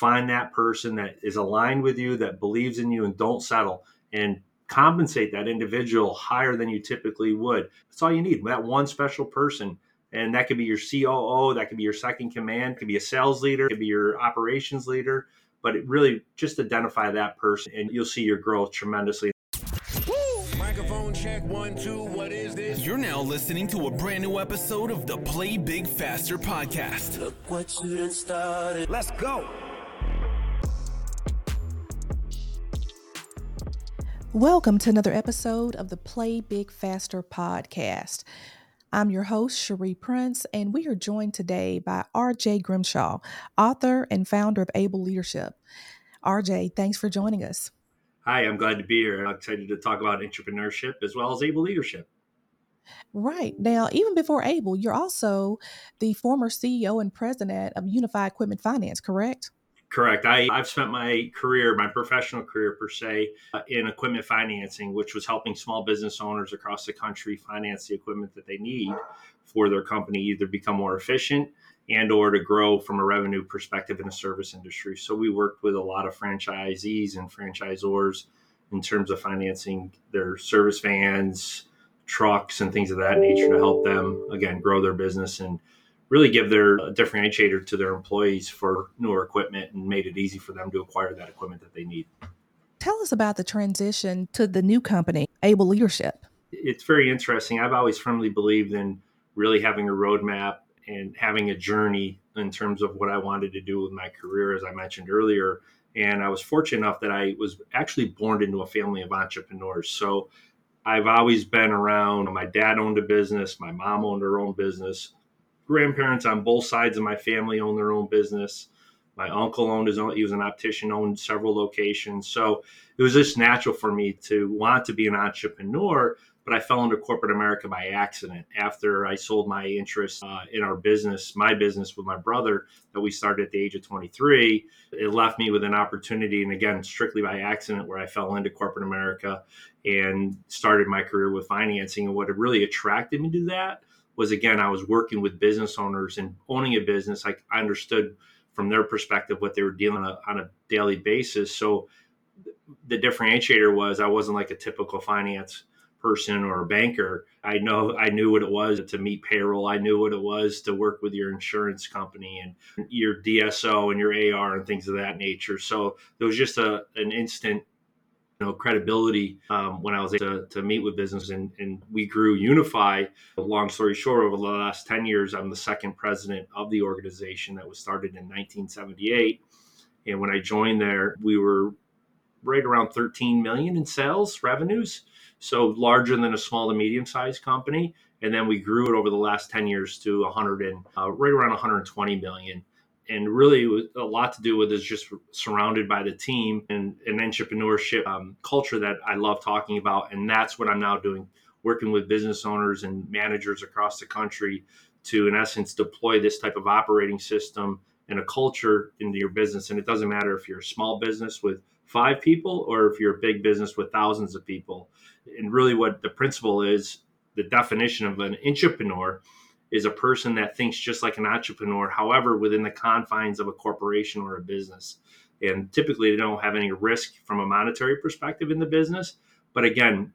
find that person that is aligned with you, that believes in you, and don't settle. And compensate that individual higher than you typically would. That's all you need. That one special person. And that could be your COO, that could be your second command, could be a sales leader, could be your operations leader. But it really just identify that person and you'll see your growth tremendously. Microphone check one, two. What is this? You're now listening to a brand new episode of the Play Big Faster podcast. Look what you done started. Let's go. Welcome to another episode of the Play Big Faster podcast. I'm your host, Cherie Prince, and we are joined today by RJ Grimshaw, author and founder of Able Leadership. RJ, thanks for joining us. Hi, I'm glad to be here. I'm excited to talk about intrapreneurship as well as Able Leadership. Right. Now, even before Able, you're also the former CEO and president of UniFi Equipment Finance, correct? Correct. I, I've spent my career, my professional career per se, uh, in equipment financing, which was helping small business owners across the country finance the equipment that they need for their company, either become more efficient and or to grow from a revenue perspective in a service industry. So we worked with a lot of franchisees and franchisors in terms of financing their service vans, trucks, and things of that nature to help them again grow their business and really give their uh, differentiator to their employees for newer equipment and made it easy for them to acquire that equipment that they need. Tell us about the transition to the new company, Able Leadership. It's very interesting. I've always firmly believed in really having a roadmap and having a journey in terms of what I wanted to do with my career, as I mentioned earlier. And I was fortunate enough that I was actually born into a family of entrepreneurs. So I've always been around. My dad owned a business, my mom owned her own business grandparents on both sides of my family own their own business. My uncle owned his own, he was an optician, owned several locations. So it was just natural for me to want to be an entrepreneur. But I fell into corporate America by accident after I sold my interest uh, in our business, my business with my brother that we started at the age of 23. It left me with an opportunity, and again, strictly by accident, where I fell into corporate America and started my career with financing. And what really attracted me to that was again, I was working with business owners and owning a business. I, I understood from their perspective what they were dealing on on a daily basis. So the differentiator was I wasn't like a typical finance person or a banker. I know I knew what it was to meet payroll. I knew what it was to work with your insurance company and your DSO and your AR and things of that nature. So there was just a an instant know credibility um, when I was able to, to meet with business and, and we grew UniFi. Long story short, over the last 10 years, I'm the second president of the organization that was started in 1978. And when I joined there, we were right around 13 million in sales revenues. So larger than a small to medium sized company. And then we grew it over the last 10 years to 100 and uh, right around 120 million and really a lot to do with is just surrounded by the team and an intrapreneurship um, culture that I love talking about. And that's what I'm now doing, working with business owners and managers across the country to, in essence, deploy this type of operating system and a culture into your business. And it doesn't matter if you're a small business with five people or if you're a big business with thousands of people. And really, what the principle is the definition of an intrapreneur is a person that thinks just like an entrepreneur, however, within the confines of a corporation or a business. And typically, they don't have any risk from a monetary perspective in the business. But again,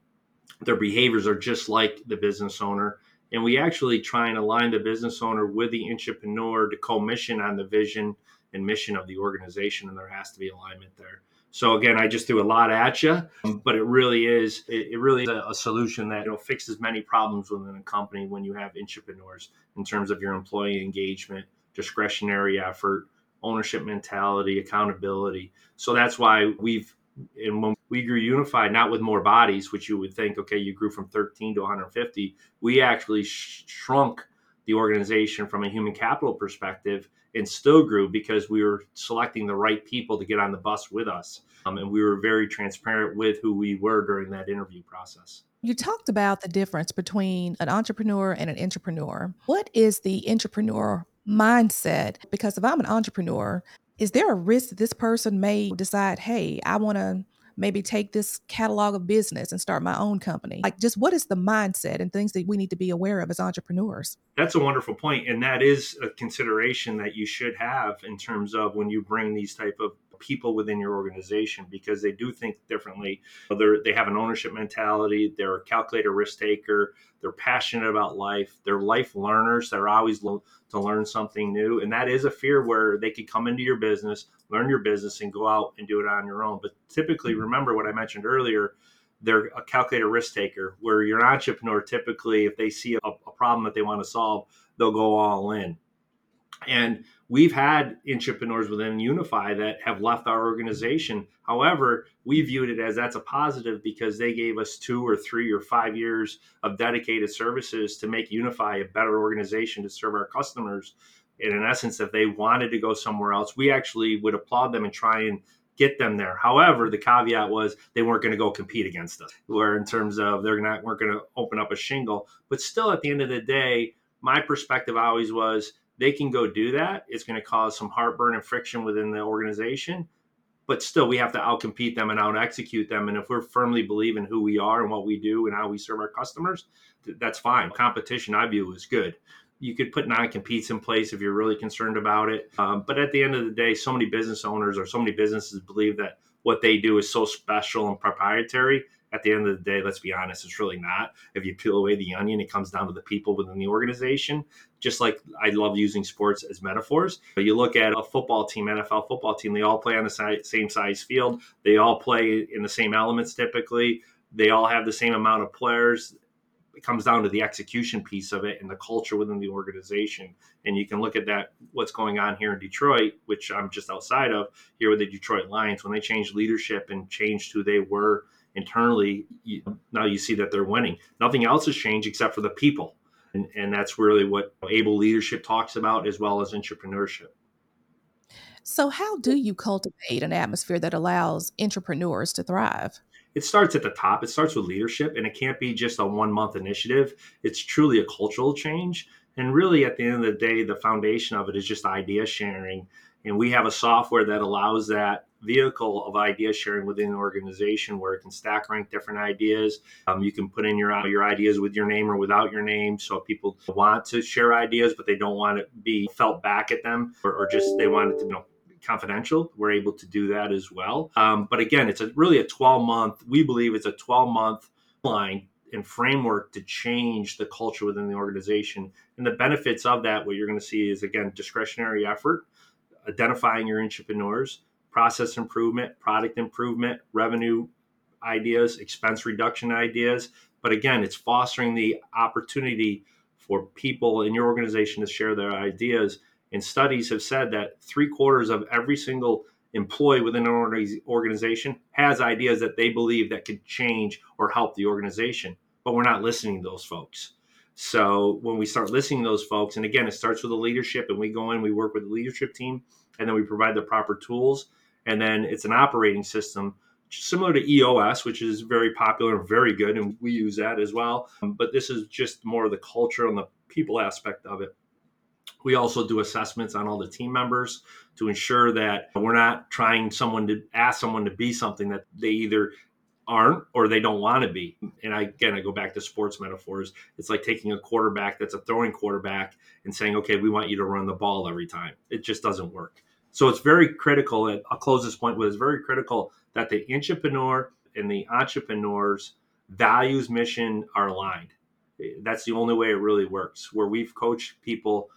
their behaviors are just like the business owner. And we actually try and align the business owner with the intrapreneur to co mission on the vision and mission of the organization. And there has to be alignment there. So again, I just threw a lot at you, mm-hmm. but it really is it, it really is a, a, solution that you know fixes many problems within a company when you have intrapreneurs in terms of your employee engagement, discretionary effort, ownership mentality, accountability. So that's why we've and when we grew UniFi, not with more bodies, which you would think, okay, you grew from 13 to 150, we actually sh- shrunk the organization from a human capital perspective and still grew because we were selecting the right people to get on the bus with us. Um, and we were very transparent with who we were during that interview process. You talked about the difference between an entrepreneur and an entrepreneur. What is the intrapreneur mindset? Because if I'm an entrepreneur, is there a risk that this person may decide, hey, I want to maybe take this catalog of business and start my own company? Like, just what is the mindset and things that we need to be aware of as entrepreneurs? That's a wonderful point, and that is a consideration that you should have in terms of when you bring these type of people within your organization because they do think differently. They're, they have an ownership mentality. They're a calculator risk taker. They're passionate about life. They're life learners. They're always lo- to learn something new. And that is a fear where they could come into your business, learn your business, and go out and do it on your own. But typically, mm-hmm. remember what I mentioned earlier they're a calculator risk taker where you're an entrepreneur typically if they see a, a, problem that they want to solve they'll go all in and we've had intrapreneurs within UniFi that have left our organization. However, we viewed it as that's a positive because they gave us two or three or five years of dedicated services to make UniFi a better organization to serve our customers. And in essence, if they wanted to go somewhere else, we actually would applaud them and try and get them there. However, the caveat was they weren't going to go compete against us, where in terms of they're not weren't going to open up a shingle. But still, at the end of the day, my perspective always was they can go do that. It's going to cause some heartburn and friction within the organization, but still, we have to outcompete them and out execute them. And if we're firmly believe in who we are and what we do and how we serve our customers, that's fine. Competition, I view, is good. You could put non competes in place if you're really concerned about it. Um, but at the end of the day, so many business owners or so many businesses believe that what they do is so special and proprietary at the end of the day, let's be honest, it's really not. If you peel away the onion, it comes down to the people within the organization. Just like I love using sports as metaphors. But you look at a football team, NFL football team, they all play on the same size field. They all play in the same elements typically. They all have the same amount of players. It comes down to the execution piece of it and the culture within the organization. And you can look at that, what's going on here in Detroit, which I'm just outside of here with the Detroit Lions, when they changed leadership and changed who they were internally, you, now you see that they're winning. Nothing else has changed except for the people. And, and that's really what able leadership talks about as well as intrapreneurship. So, how do you cultivate an atmosphere that allows intrapreneurs to thrive? It starts at the top. It starts with leadership, and it can't be just a one month initiative. It's truly a cultural change. And really, at the end of the day, the foundation of it is just idea sharing. And we have a software that allows that vehicle of idea sharing within an organization where it can stack rank different ideas. Um, you can put in your your ideas with your name or without your name, so people want to share ideas, but they don't want to be felt back at them, or, or just they want it to you know confidential. We're able to do that as well. Um, but again, it's a, really a 12 month. We believe it's a 12 month line and framework to change the culture within the organization. And the benefits of that, what you're going to see is again discretionary effort, identifying your intrapreneurs, process improvement, product improvement, revenue ideas, expense reduction ideas. But again, it's fostering the opportunity for people in your organization to share their ideas. And studies have said that three quarters of every single employee within an organization has ideas that they believe that could change or help the organization. But we're not listening to those folks. So when we start listening to those folks, and again, it starts with the leadership, and we go in, we work with the leadership team, and then we provide the proper tools and then it's an operating system similar to EOS, which is very popular and very good, and we use that as well. But this is just more of the culture and the people aspect of it. We also do assessments on all the team members to ensure that we're not trying someone to ask someone to be something that they either aren't or they don't want to be. And I, again, I go back to sports metaphors. It's like taking a quarterback that's a throwing quarterback and saying, okay, we want you to run the ball every time. It just doesn't work. So it's very critical, and I'll close this point with it's very critical that the entrepreneur and the entrepreneur's values mission are aligned. That's the only way it really works. Where we've coached people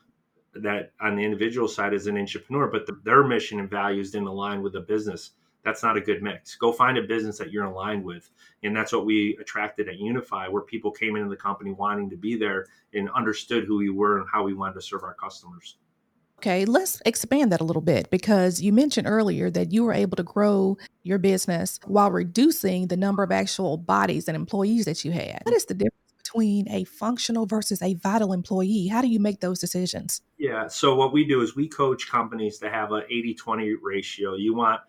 that on the individual side as an entrepreneur, but the, their mission and values didn't align with the business. That's not a good mix. Go find a business that you're aligned with. And that's what we attracted at UniFi, where people came into the company wanting to be there and understood who we were and how we wanted to serve our customers. Okay, let's expand that a little bit because you mentioned earlier that you were able to grow your business while reducing the number of actual bodies and employees that you had. What is the difference between a functional versus a vital employee? How do you make those decisions? Yeah, so what we do is we coach companies to have an 80 20 ratio. You want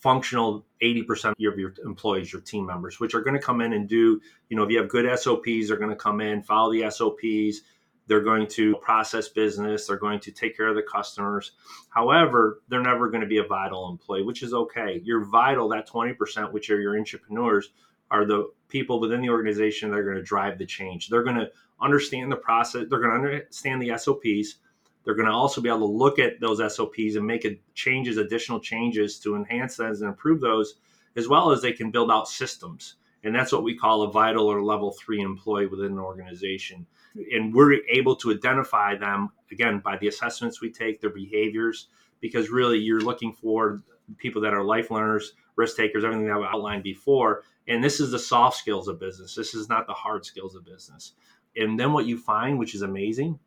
functional 80% of your employees, your team members, which are going to come in and do, you know, if you have good SOPs, they're going to come in, follow the SOPs they're going to process business, they're going to take care of the customers. However, they're never going to be a vital employee, which is okay. You're vital, that 20%, which are your intrapreneurs, are the people within the organization that are going to drive the change. They're going to understand the process, they're going to understand the SOPs. They're going to also be able to look at those SOPs and make changes, additional changes to enhance those and improve those, as well as they can build out systems. And that's what we call a vital or level three employee within an organization and we're able to identify them again by the assessments we take, their behaviors, because really you're looking for people that are life learners, risk takers, everything that I've outlined before. And this is the soft skills of business. This is not the hard skills of business. And then what you find, which is amazing,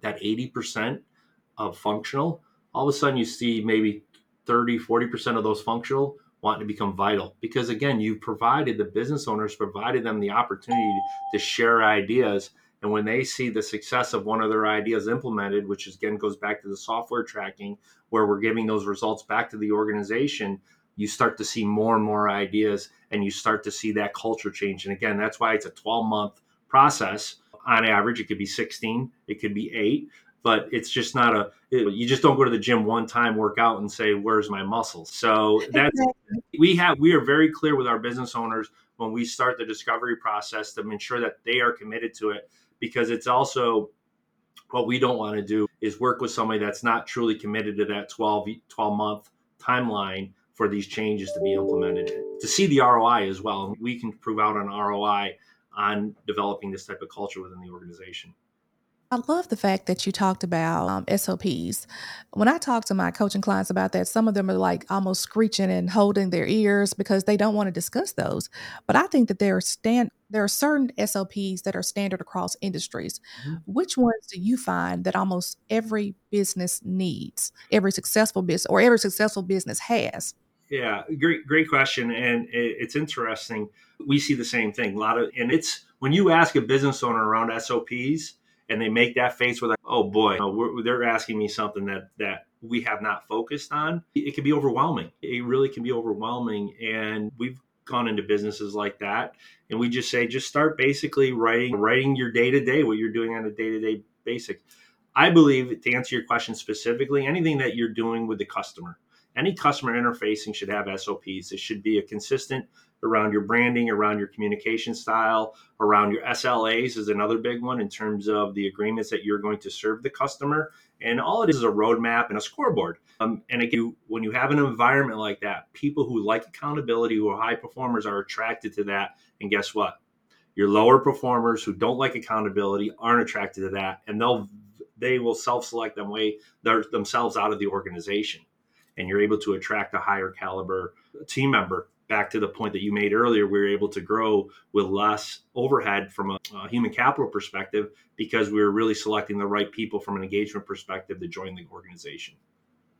that 80% of functional, all of a sudden you see maybe 30, 40% of those functional wanting to become vital. Because again you've provided the business owners provided them the opportunity to share ideas. And when they see the success of one of their ideas implemented which is, again goes back to the software tracking where we're giving those results back to the organization you start to see more and more ideas and you start to see that culture change. And again that's why it's a 12 month process on average it could be 16 it could be 8 but it's just not a it, you just don't go to the gym one time work out and say where's my muscles? So that's we have we are very clear with our business owners when we start the discovery process to ensure that they are committed to it because it's also what we don't want to do is work with somebody that's not truly committed to that 12 12 month timeline for these changes to be implemented to see the ROI as well. We can prove out an ROI on developing this type of culture within the organization I love the fact that you talked about um, SOPs. When I talk to my coaching clients about that, some of them are like almost screeching and holding their ears because they don't want to discuss those. But I think that there are stand there are certain SOPs that are standard across industries. Mm-hmm. Which ones do you find that almost every business needs, every successful business or every successful business has? Yeah, great, great question, and it's interesting. We see the same thing. A lot of, and it's when you ask a business owner around SOPs, and they make that face with like, oh boy, uh, they're asking me something that that we have not focused on. It can be overwhelming. It really can be overwhelming, and we've gone into businesses like that, and we just say, just start basically writing writing your day to day, what you're doing on a day to day basic. I believe to answer your question specifically, anything that you're doing with the customer, any customer interfacing should have SOPs. It should be a consistent around your branding, around your communication style, around your SLAs is another big one in terms of the agreements that you're going to serve the customer. And all it is is a roadmap and a scoreboard. Um, and again, when you have an environment like that, people who like accountability, who are high performers, are attracted to that. And guess what? Your lower performers who don't like accountability aren't attracted to that, and they'll they will self-select them way themselves out of the organization and you're able to attract a higher caliber team member back to the point that you made earlier, we were able to grow with less overhead from a, a, human capital perspective because we were really selecting the right people from an engagement perspective to join the organization.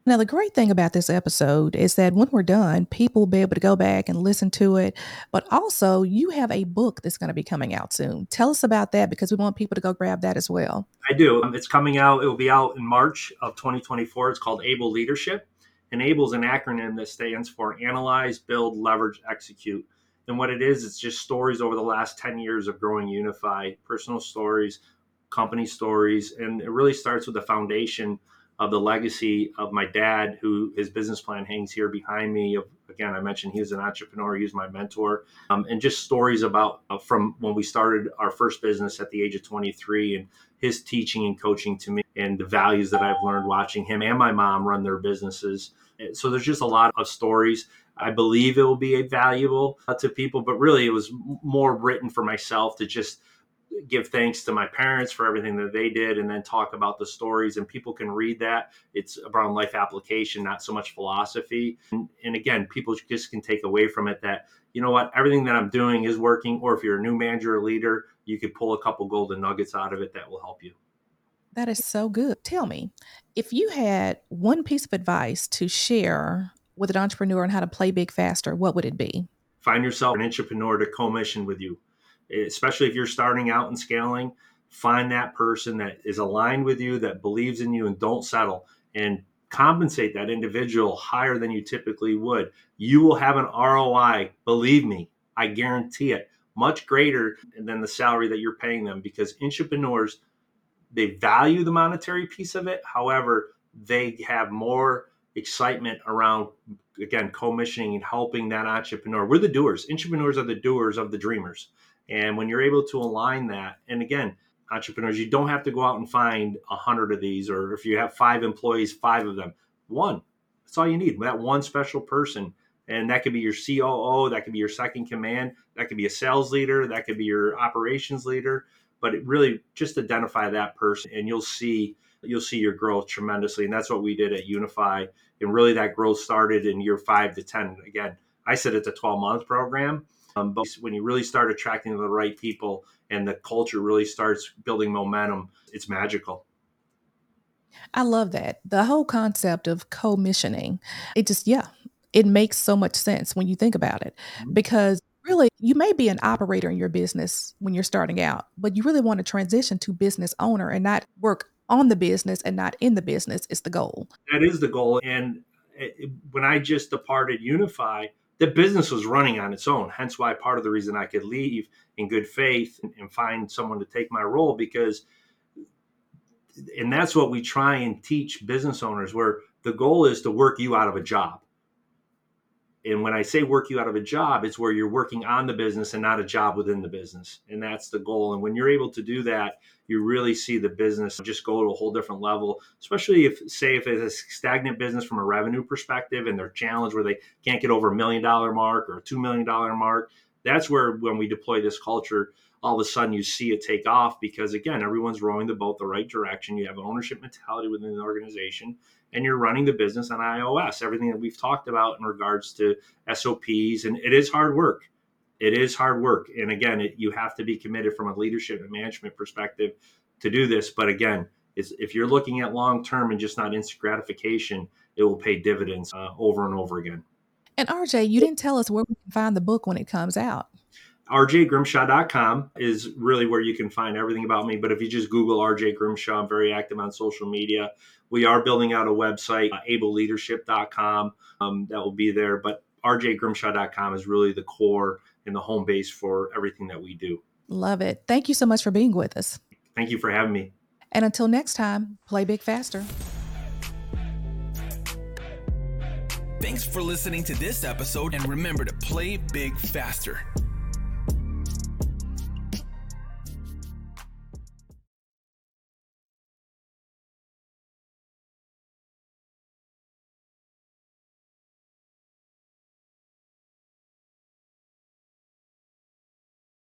Now, the great thing about this episode is that when we're done, people will be able to go back and listen to it. But also, you have a book that's going to be coming out soon. Tell us about that because we want people to go grab that as well. I do. Um, it's coming out, it will be out in March of 2024. It's called Able Leadership Enable is an acronym that stands for Analyze, Build, Leverage, Execute. And what it is, it's just stories over the last 10 years of growing UniFi, personal stories, company stories. And it really starts with the foundation of the legacy of my dad, who his business plan hangs here behind me. Again, I mentioned he was an entrepreneur, he was my mentor, um, and just stories about uh, from when we started our first business at the age of 23 and his teaching and coaching to me and the values that I've learned watching him and my mom run their businesses. So there's just a lot of stories. I believe it will be valuable uh, to people, but really it was more written for myself to just give thanks to my parents for everything that they did and then talk about the stories and people can read that. It's around life application not so much philosophy. And, and, again people just can take away from it that you know what everything that i'm doing is working or if you're a new manager or leader you could pull a couple golden nuggets out of it that will help you. That is so good. Tell me if you had one piece of advice to share with an entrepreneur on how to play big faster what would it be? Find yourself an intrapreneur to co-mission with you especially if you're starting out and scaling, find that person that is aligned with you, that believes in you, and don't settle. And compensate that individual higher than you typically would. You will have an ROI, believe me, I guarantee it, much greater than the salary that you're paying them because intrapreneurs they value the monetary piece of it. However, they have more excitement around again commissioning and helping that entrepreneur. We're the doers. Entrepreneurs are the doers of the dreamers. And when you're able to align that, and again, intrapreneurs, you don't have to go out and find a hundred of these, or if you have five employees, five of them. One. That's all you need. That one special person. And that could be your COO, that could be your second command, that could be a sales leader, that could be your operations leader. But it really just identify that person and you'll see you'll see your growth tremendously. And that's what we did at UniFi. And really that growth started in year five to 10. Again, I said it's a 12 month program. Um, but when you really start attracting the right people and the culture really starts building momentum, it's magical. I love that. The whole concept of commissioning, it just, yeah, it makes so much sense when you think about it mm-hmm. because really you may be an operator in your business when you're starting out, but you really want to transition to business owner and not work on the business and not in the business is the goal. That is the goal. And it, when I just departed UniFi, the business was running on its own. Hence why part of the reason I could leave in good faith and, and find someone to take my role because and that's what we try and teach business owners where the goal is to work you out of a job and when I say work you out of a job, it's where you're working on the business and not a job within the business. And that's the goal. And when you're able to do that, you really see the business just go to a whole different level, especially if, say, if it's a stagnant business from a revenue perspective and they're challenged where they can't get over a million dollar mark or a $2 million mark. That's where, when we deploy this culture, all of a sudden you see it take off because, again, everyone's rowing the boat the right direction. You have an ownership mentality within the organization and you're running the business on EOS. Everything that we've talked about in regards to SOPs, and it is hard work. It is hard work, and again, it, you have to be committed from a leadership and management perspective to do this. But again, if you're looking at long term and just not instant gratification, it will pay dividends uh, over and over again. And RJ, you didn't tell us where we can find the book when it comes out rjgrimshaw.com is really where you can find everything about me. But if you just Google RJ Grimshaw, I'm very active on social media. We are building out a website, uh, ableleadership.com. Um, that will be there. But rjgrimshaw.com is really the core and the home base for everything that we do. Love it. Thank you so much for being with us. Thank you for having me. And until next time, play big faster. Thanks for listening to this episode, and remember to play big faster.